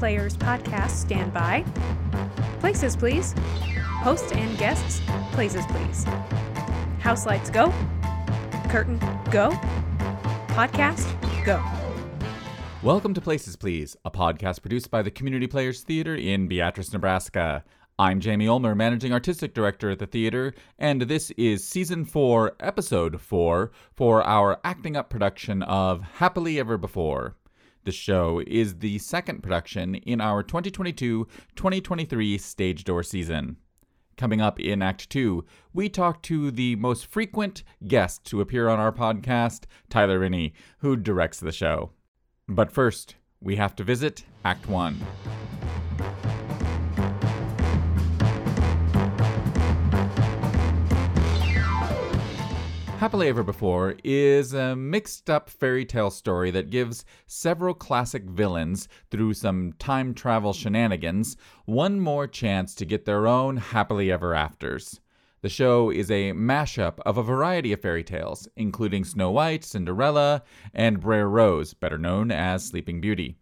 Players podcast stand by. Places, please. Host and guests, places, please. House lights go. Curtain go. Podcast go. Welcome to Places Please, a podcast produced by the Community Players Theater in Beatrice, Nebraska. I'm Jamie Ulmer, Managing Artistic Director at the theater, and this is Season 4, Episode 4 for our acting up production of Happily Ever Before. The show is the second production in our 2022 2023 stage door season. Coming up in Act 2, we talk to the most frequent guest to appear on our podcast, Tyler Rinney, who directs the show. But first, we have to visit Act 1. Happily Ever Before is a mixed up fairy tale story that gives several classic villains, through some time travel shenanigans, one more chance to get their own happily ever afters. The show is a mashup of a variety of fairy tales, including Snow White, Cinderella, and Briar Rose, better known as Sleeping Beauty.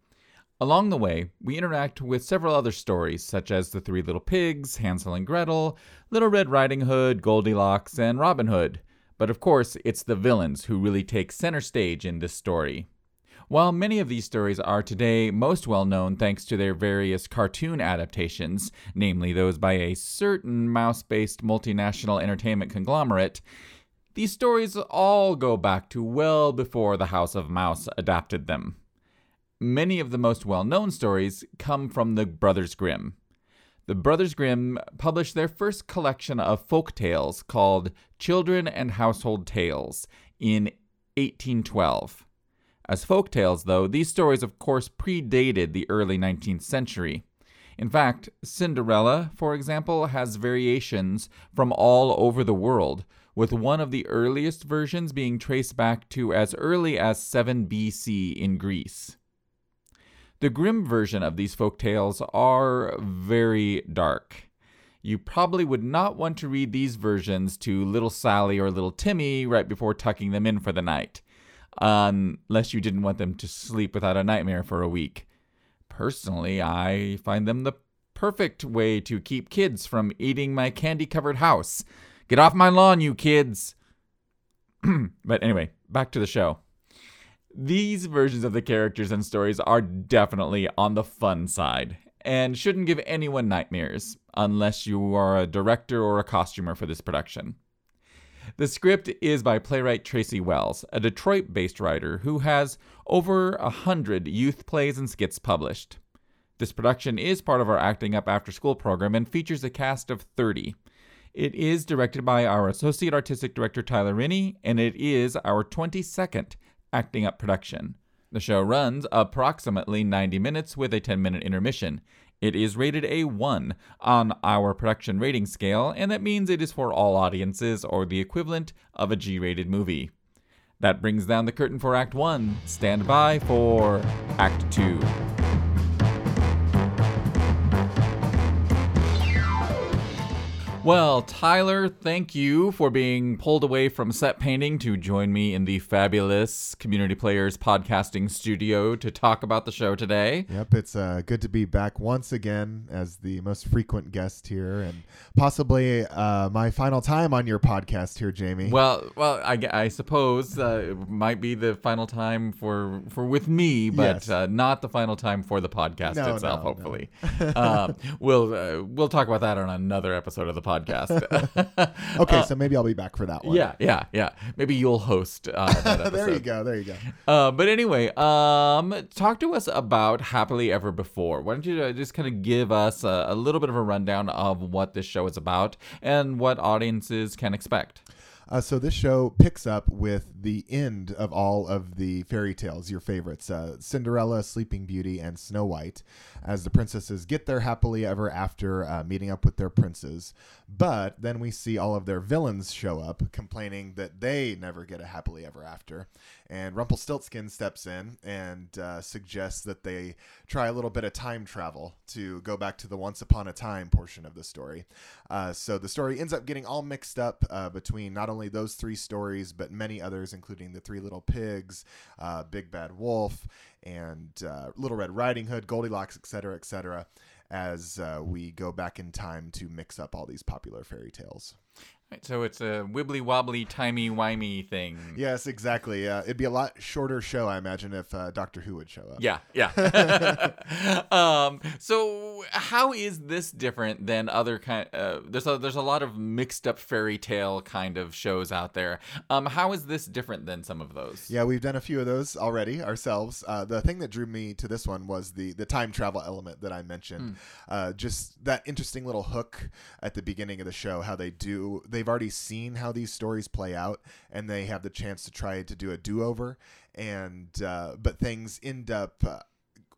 Along the way, we interact with several other stories, such as The Three Little Pigs, Hansel and Gretel, Little Red Riding Hood, Goldilocks, and Robin Hood. But of course, it's the villains who really take center stage in this story. While many of these stories are today most well known thanks to their various cartoon adaptations, namely those by a certain mouse based multinational entertainment conglomerate, these stories all go back to well before the House of Mouse adapted them. Many of the most well known stories come from the Brothers Grimm. The Brothers Grimm published their first collection of folk tales called Children and Household Tales in 1812. As folk tales, though, these stories of course predated the early 19th century. In fact, Cinderella, for example, has variations from all over the world, with one of the earliest versions being traced back to as early as 7 BC in Greece. The Grimm version of these folk tales are very dark. You probably would not want to read these versions to little Sally or little Timmy right before tucking them in for the night, unless you didn't want them to sleep without a nightmare for a week. Personally, I find them the perfect way to keep kids from eating my candy covered house. Get off my lawn, you kids! but anyway, back to the show. These versions of the characters and stories are definitely on the fun side and shouldn't give anyone nightmares unless you are a director or a costumer for this production. The script is by playwright Tracy Wells, a Detroit based writer who has over a hundred youth plays and skits published. This production is part of our Acting Up After School program and features a cast of 30. It is directed by our Associate Artistic Director Tyler Rinney, and it is our 22nd Acting Up production. The show runs approximately 90 minutes with a 10 minute intermission. It is rated a 1 on our production rating scale, and that means it is for all audiences or the equivalent of a G rated movie. That brings down the curtain for Act 1. Stand by for Act 2. Well, Tyler, thank you for being pulled away from set painting to join me in the fabulous Community Players podcasting studio to talk about the show today. Yep, it's uh, good to be back once again as the most frequent guest here, and possibly uh, my final time on your podcast here, Jamie. Well, well, I, I suppose uh, it might be the final time for for with me, but Yes. uh, not the final time for the podcast No, itself. no, no. hopefully, um, we'll uh, we'll talk about that on another episode of the podcast. okay, so maybe I'll be back for that one. uh, Yeah, yeah, yeah. Maybe you'll host uh, that there you go. There you go. Uh, but anyway, um, talk to us about Happily Ever Before. Why don't you uh, just kind of give us a, a little bit of a rundown of what this show is about and what audiences can expect? Uh, so this show picks up with the end of all of the fairy tales, your favorites, uh, Cinderella, Sleeping Beauty, and Snow White, as the princesses get their happily ever after uh, meeting up with their princes. But then we see all of their villains show up, complaining that they never get a happily ever after. And Rumpelstiltskin steps in and uh, suggests that they try a little bit of time travel to go back to the once upon a time portion of the story. Uh, so the story ends up getting all mixed up uh, between not only only those three stories, but many others, including the Three Little Pigs, uh, Big Bad Wolf, and uh, Little Red Riding Hood, Goldilocks, etc., etc. As uh, we go back in time to mix up all these popular fairy tales. Right, so it's a wibbly wobbly, timey wimey thing. Yes, exactly. Uh, it'd be a lot shorter show, I imagine, if uh, Doctor Who would show up. Yeah, yeah. um, so how is this different than other kind? Uh, there's a there's a lot of mixed up fairy tale kind of shows out there. Um, how is this different than some of those? Yeah, we've done a few of those already ourselves. Uh, the thing that drew me to this one was the the time travel element that I mentioned. Uh, just that interesting little hook at the beginning of the show. How they do they've already seen how these stories play out, and they have the chance to try to do a do over. And uh, but things end up. Uh,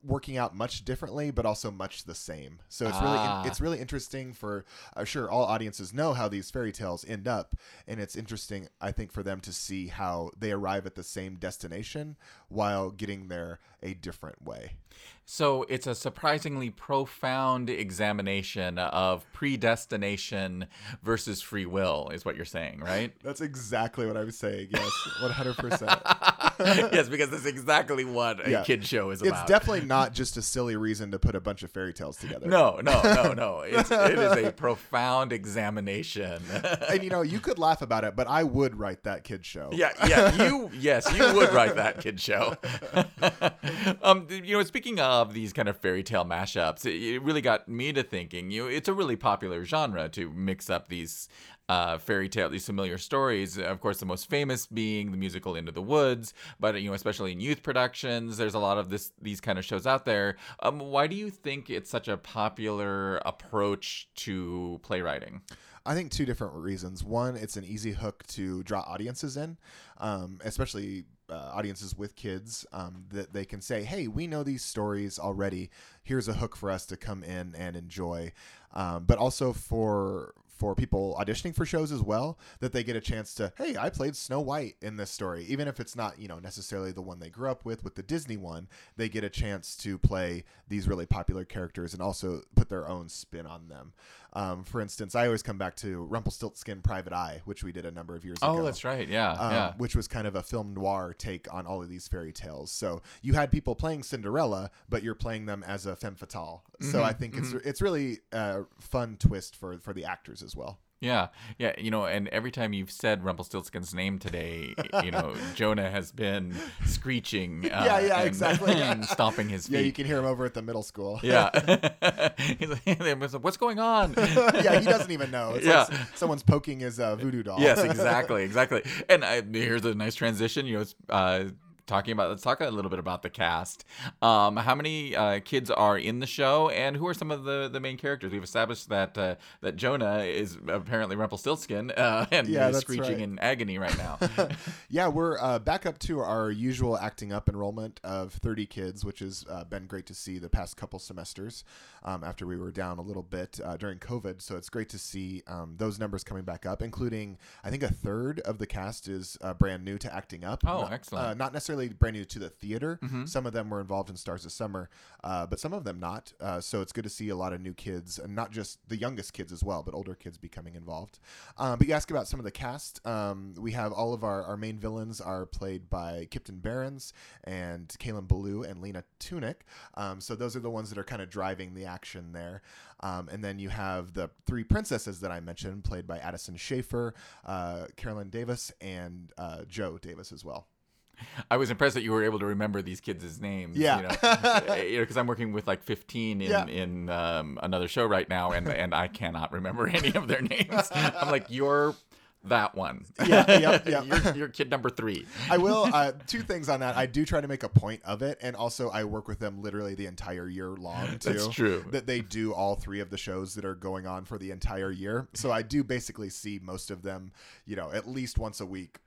working out much differently but also much the same so it's really Ah. it's really interesting for uh, sure all audiences know how these fairy tales end up and it's interesting i think for them to see how they arrive at the same destination while getting there a different way So it's a surprisingly profound examination of predestination versus free will, is what you're saying, right? that's exactly what i was saying yes 100% yes, because that's exactly what a Yeah. kid show is it's about. definitely not just a silly reason to put a bunch of fairy tales together no, no, no, no. It's, it is a profound examination. and you know you could laugh about it but i would write that kid show Yeah, yeah, you yes, you would write that kid show. um, you know, speaking of these kind of fairy tale mashups, it, it really got me to thinking. You it's a really popular genre to mix up these uh, fairy tale, these familiar stories. Of course, the most famous being the musical Into the Woods, but you know, especially in youth productions, there's a lot of this these kind of shows out there. Um, why do you think it's such a popular approach to playwriting? I think two different reasons. One, it's an easy hook to draw audiences in, um, especially uh, audiences with kids, um, that they can say, "Hey, we know these stories already. Here's a hook for us to come in and enjoy." Um, but also for for people auditioning for shows as well, that they get a chance to, "Hey, I played Snow White in this story," even if it's not you know necessarily the one they grew up with. With the Disney one, they get a chance to play these really popular characters and also put their own spin on them. Um, for instance, I always come back to Rumpelstiltskin Private Eye, which we did a number of years ago. Oh, that's right. Yeah, Um, yeah. Which was kind of a film noir take on all of these fairy tales. So you had people playing Cinderella, but you're playing them as a femme fatale. So Mm-hmm, I think it's it's really a fun twist for for the actors as well. Yeah, yeah, you know, and every time you've said Rumpelstiltskin's name today, you know, Jonah has been screeching. Uh, Yeah, yeah, and- exactly. and stomping his feet. Yeah, you can hear him over at the middle school. Yeah. He's like, What's going on? yeah, he doesn't even know. It's Yeah. like someone's poking his uh, voodoo doll. yes, exactly, exactly. And I, here's a nice transition. You know, it's, uh, talking about. Let's talk a little bit about the cast. Um, how many uh, kids are in the show, and who are some of the, the main characters? We've established that uh, that Jonah is apparently Rumpelstiltskin, uh, and Yeah, he's screeching right. in agony right now. yeah, we're uh, back up to our usual acting up enrollment of 30 kids, which has uh, been great to see the past couple semesters um, after we were down a little bit uh, during COVID. So it's great to see um, those numbers coming back up, including I think a third of the cast is uh, brand new to acting up. Oh, Not- excellent. Uh, not necessarily brand new to the theater. Mm-hmm. Some of them were involved in Stars of Summer, uh, but some of them not. Uh, so it's good to see a lot of new kids, and not just the youngest kids as well, but older kids becoming involved. Um, but you ask about some of the cast. Um, we have all of our, our main villains are played by Kipton Barons and Kaylin Ballou and Lena Tunick. Um, so those are the ones that are kind of driving the action there. Um, and then you have the three princesses that I mentioned, played by Addison Schaefer, uh, Carolyn Davis, and uh, Joe Davis as well. I was impressed that you were able to remember these kids' names. Yeah. you know, you know, because I'm working with like 15 in Yeah. in um, another show right now, and and I cannot remember any of their names. I'm like, you're that one. Yeah, yep, yep. you're, you're kid number three. I will. Uh, two things on that. I do try to make a point of it, and also I work with them literally the entire year long too. That's true. That they do all three of the shows that are going on for the entire year. So I do basically see most of them, you know, at least once a week.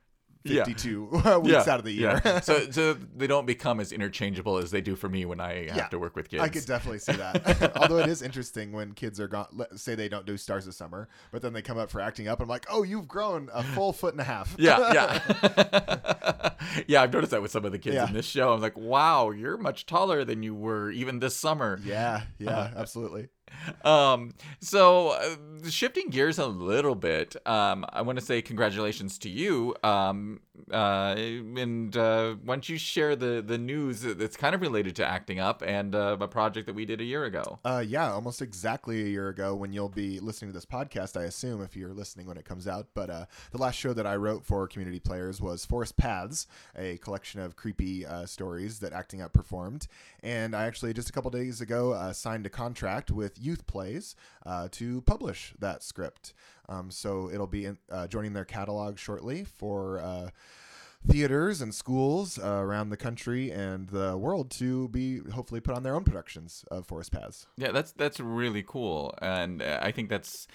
Yeah. 52 uh, weeks out of the year. Yeah. so so they don't become as interchangeable as they do for me when I have Yeah. to work with kids. I could definitely see that. Although it is interesting when kids are gone, say they don't do Stars of Summer, but then they come up for acting up. I'm like, oh, you've grown a full foot and a half. yeah, yeah, yeah. I've noticed that with some of the kids Yeah. in this show. I'm like, wow, you're much taller than you were even this summer. yeah, yeah, uh-huh. absolutely. Um, so uh, shifting gears a little bit, um, I want to say congratulations to you. Um, uh, and uh, why don't you share the the news that's kind of related to acting up and uh, a project that we did a year ago? Uh, yeah, almost exactly a year ago when you'll be listening to this podcast, I assume, if you're listening when it comes out. But uh, the last show that I wrote for community players was Forest Paths, a collection of creepy uh, stories that Acting Up performed. And I actually, just a couple days ago, uh, signed a contract with Youth Plays uh, to publish that script. Um, so it'll be in, uh, joining their catalog shortly for uh, theaters and schools uh, around the country and the world to be hopefully put on their own productions of Forest Paths. Yeah, that's that's really cool, and uh, I think that's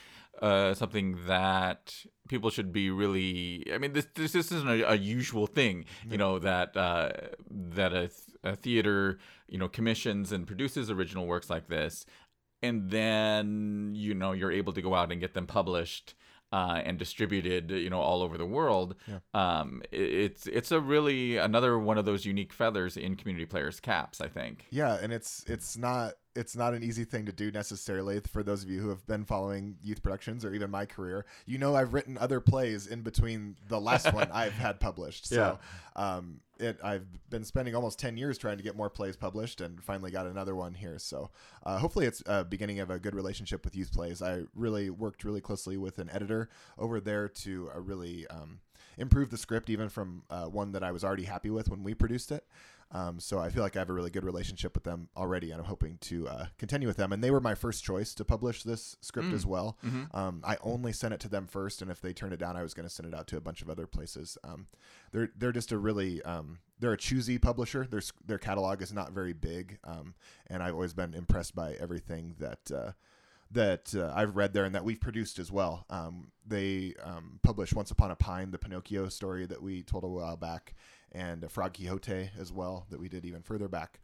uh, something that people should be really. I mean, this this, this isn't a, a usual thing, you know, that uh, that a, a theater you know commissions and produces original works like this, and then you know you're able to go out and get them published. Uh, and distributed, you know, all over the world. Yeah. Um, it- it's it's a really another one of those unique feathers in community players' caps. I think. Yeah, and it's it's not it's not an easy thing to do necessarily for those of you who have been following youth productions or even my career. You know, I've written other plays in between the last one I've had published. So, um, it I've been spending almost ten years trying to get more plays published, and finally got another one here. So, uh, hopefully, it's a beginning of a good relationship with youth plays. I really worked really closely with an editor over there to uh, really. Um, improve the script even from uh, one that I was already happy with when we produced it. Um, so I feel like I have a really good relationship with them already, and I'm hoping to uh, continue with them. And they were my first choice to publish this script as well. Um, I only sent it to them first, and if they turned it down, I was going to send it out to a bunch of other places. Um, they're they're just a really um, they're a choosy publisher. Their their catalog is not very big, um, and I've always been impressed by everything that. Uh, that uh, I've read there and that we've produced as well. Um, they um, published Once Upon a Pine, the Pinocchio story that we told a while back, and Frog Quixote as well that we did even further back.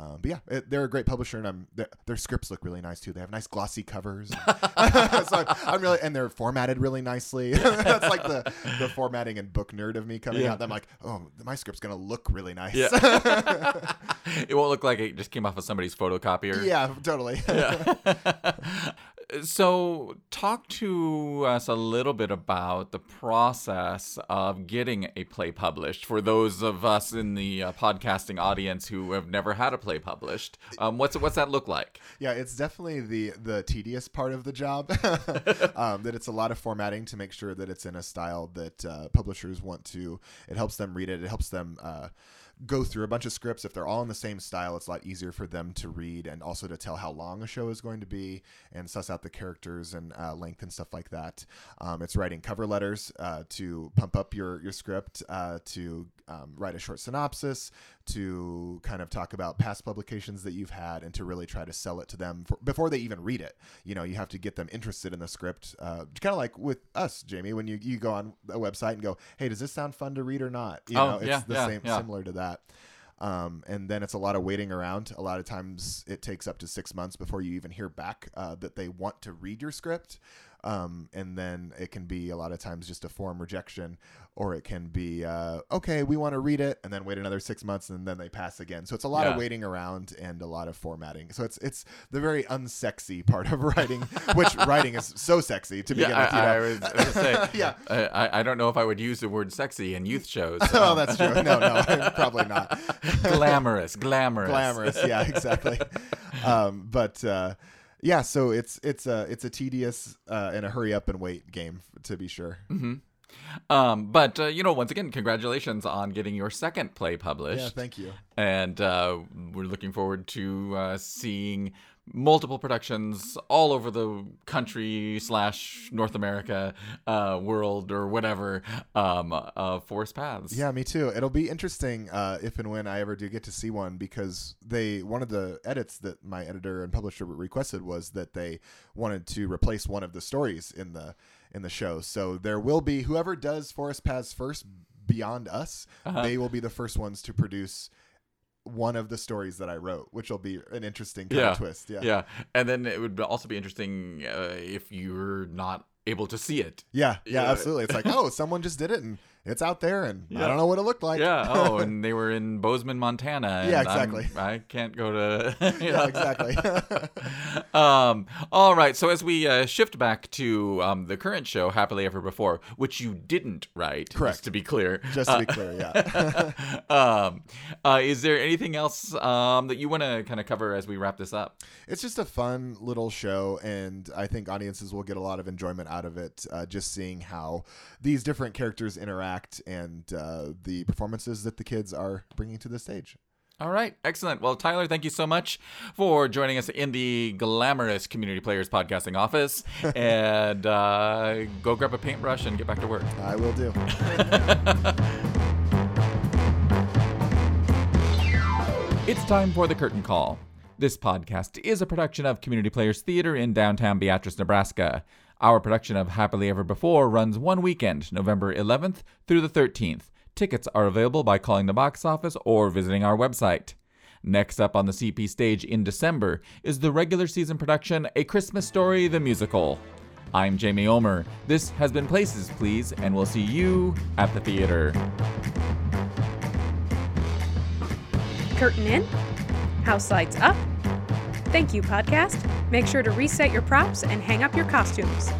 Um, but yeah, it, they're a great publisher, and I'm, their, scripts look really nice too. They have nice glossy covers, so I'm, I'm really and they're formatted really nicely. That's like the the formatting and book nerd of me coming Yeah. out. I'm like, oh, my script's gonna look really nice. Yeah. it won't look like it just came off of somebody's photocopier. yeah, totally. So, talk to us a little bit about the process of getting a play published for those of us in the uh, podcasting audience who have never had a play published. Um, what's what's that look like? Yeah, it's definitely the the tedious part of the job. um, that it's a lot of formatting to make sure that it's in a style that uh, publishers want to. It helps them read it. It helps them. Uh, go through a bunch of scripts if they're all in the same style it's a lot easier for them to read and also to tell how long a show is going to be and suss out the characters and uh, length and stuff like that um, it's writing cover letters uh, to pump up your your script uh, to um, write a short synopsis to kind of talk about past publications that you've had and to really try to sell it to them for, before they even read it. You know, you have to get them interested in the script, uh, kind of like with us, Jamie, when you, you go on a website and go, hey, does this sound fun to read or not? You Oh, know, it's yeah, the yeah, same, yeah. similar to that. Um, and then it's a lot of waiting around. A lot of times it takes up to six months before you even hear back uh, that they want to read your script. Um, and then it can be a lot of times just a form rejection, or it can be, uh, okay, we want to read it, and then wait another six months, and then they pass again. So it's a lot of waiting around and a lot of formatting. So it's it's the very unsexy part of writing, which writing is so sexy to begin Yeah, with. You I? I was say. Yeah. I, I- don't know if I would use the word sexy in youth shows. oh, Um, that's true. No, no, probably not. glamorous, glamorous, glamorous yeah exactly um, but uh, yeah so it's it's a it's a tedious uh, and a hurry up and wait game to be sure. Um, but uh, you know, once again, congratulations on getting your second play published. yeah thank you. And uh, we're looking forward to uh, seeing multiple productions all over the country slash North America, uh, world or whatever um, of Forest Paths. yeah me too it'll be interesting uh, if and when i ever do get to see one because they one of the edits that my editor and publisher requested was that they wanted to replace one of the stories in the in the show so there will be whoever does forest paths first beyond us Uh-huh. they will be the first ones to produce one of the stories that I wrote, which will be an interesting kind Yeah. of twist. Yeah. Yeah, and then it would also be interesting uh, if you're not able to see it. Yeah, Yeah. absolutely. It's like, oh, someone just did it, and it's out there, and Yeah. I don't know what it looked like. yeah. Oh, and they were in Bozeman, Montana. and Yeah, I'm- exactly. I can't go to. yeah, exactly. um, all right. So as we uh, shift back to um, the current show, Happily Ever Before, which you didn't write, Correct. Just to be clear. Just to be clear, yeah. um, uh, is there anything else um, that you want to kind of cover as we wrap this up? it's just a fun little show, and I think audiences will get a lot of enjoyment out of it. Uh, just seeing how these different characters interact and uh, the performances that the kids are bringing to the stage. All right, excellent. Well, Tyler, thank you so much for joining us in the glamorous Community Players Podcasting office. and uh, go grab a paintbrush and get back to work. I will do. It's time for the curtain call. This podcast is a production of Community Players Theater in downtown Beatrice, Nebraska. Our production of Happily Ever Before runs one weekend, November 11th through the 13th. Tickets are available by calling the box office or visiting our website. Next up on the CP stage in December is the regular season production A Christmas Story the Musical. I'm Jamie Ulmer. This has been Places Please, and we'll see you at the theater. Curtain in, house lights up. Thank you, podcast. Make sure to reset your props and hang up your costumes.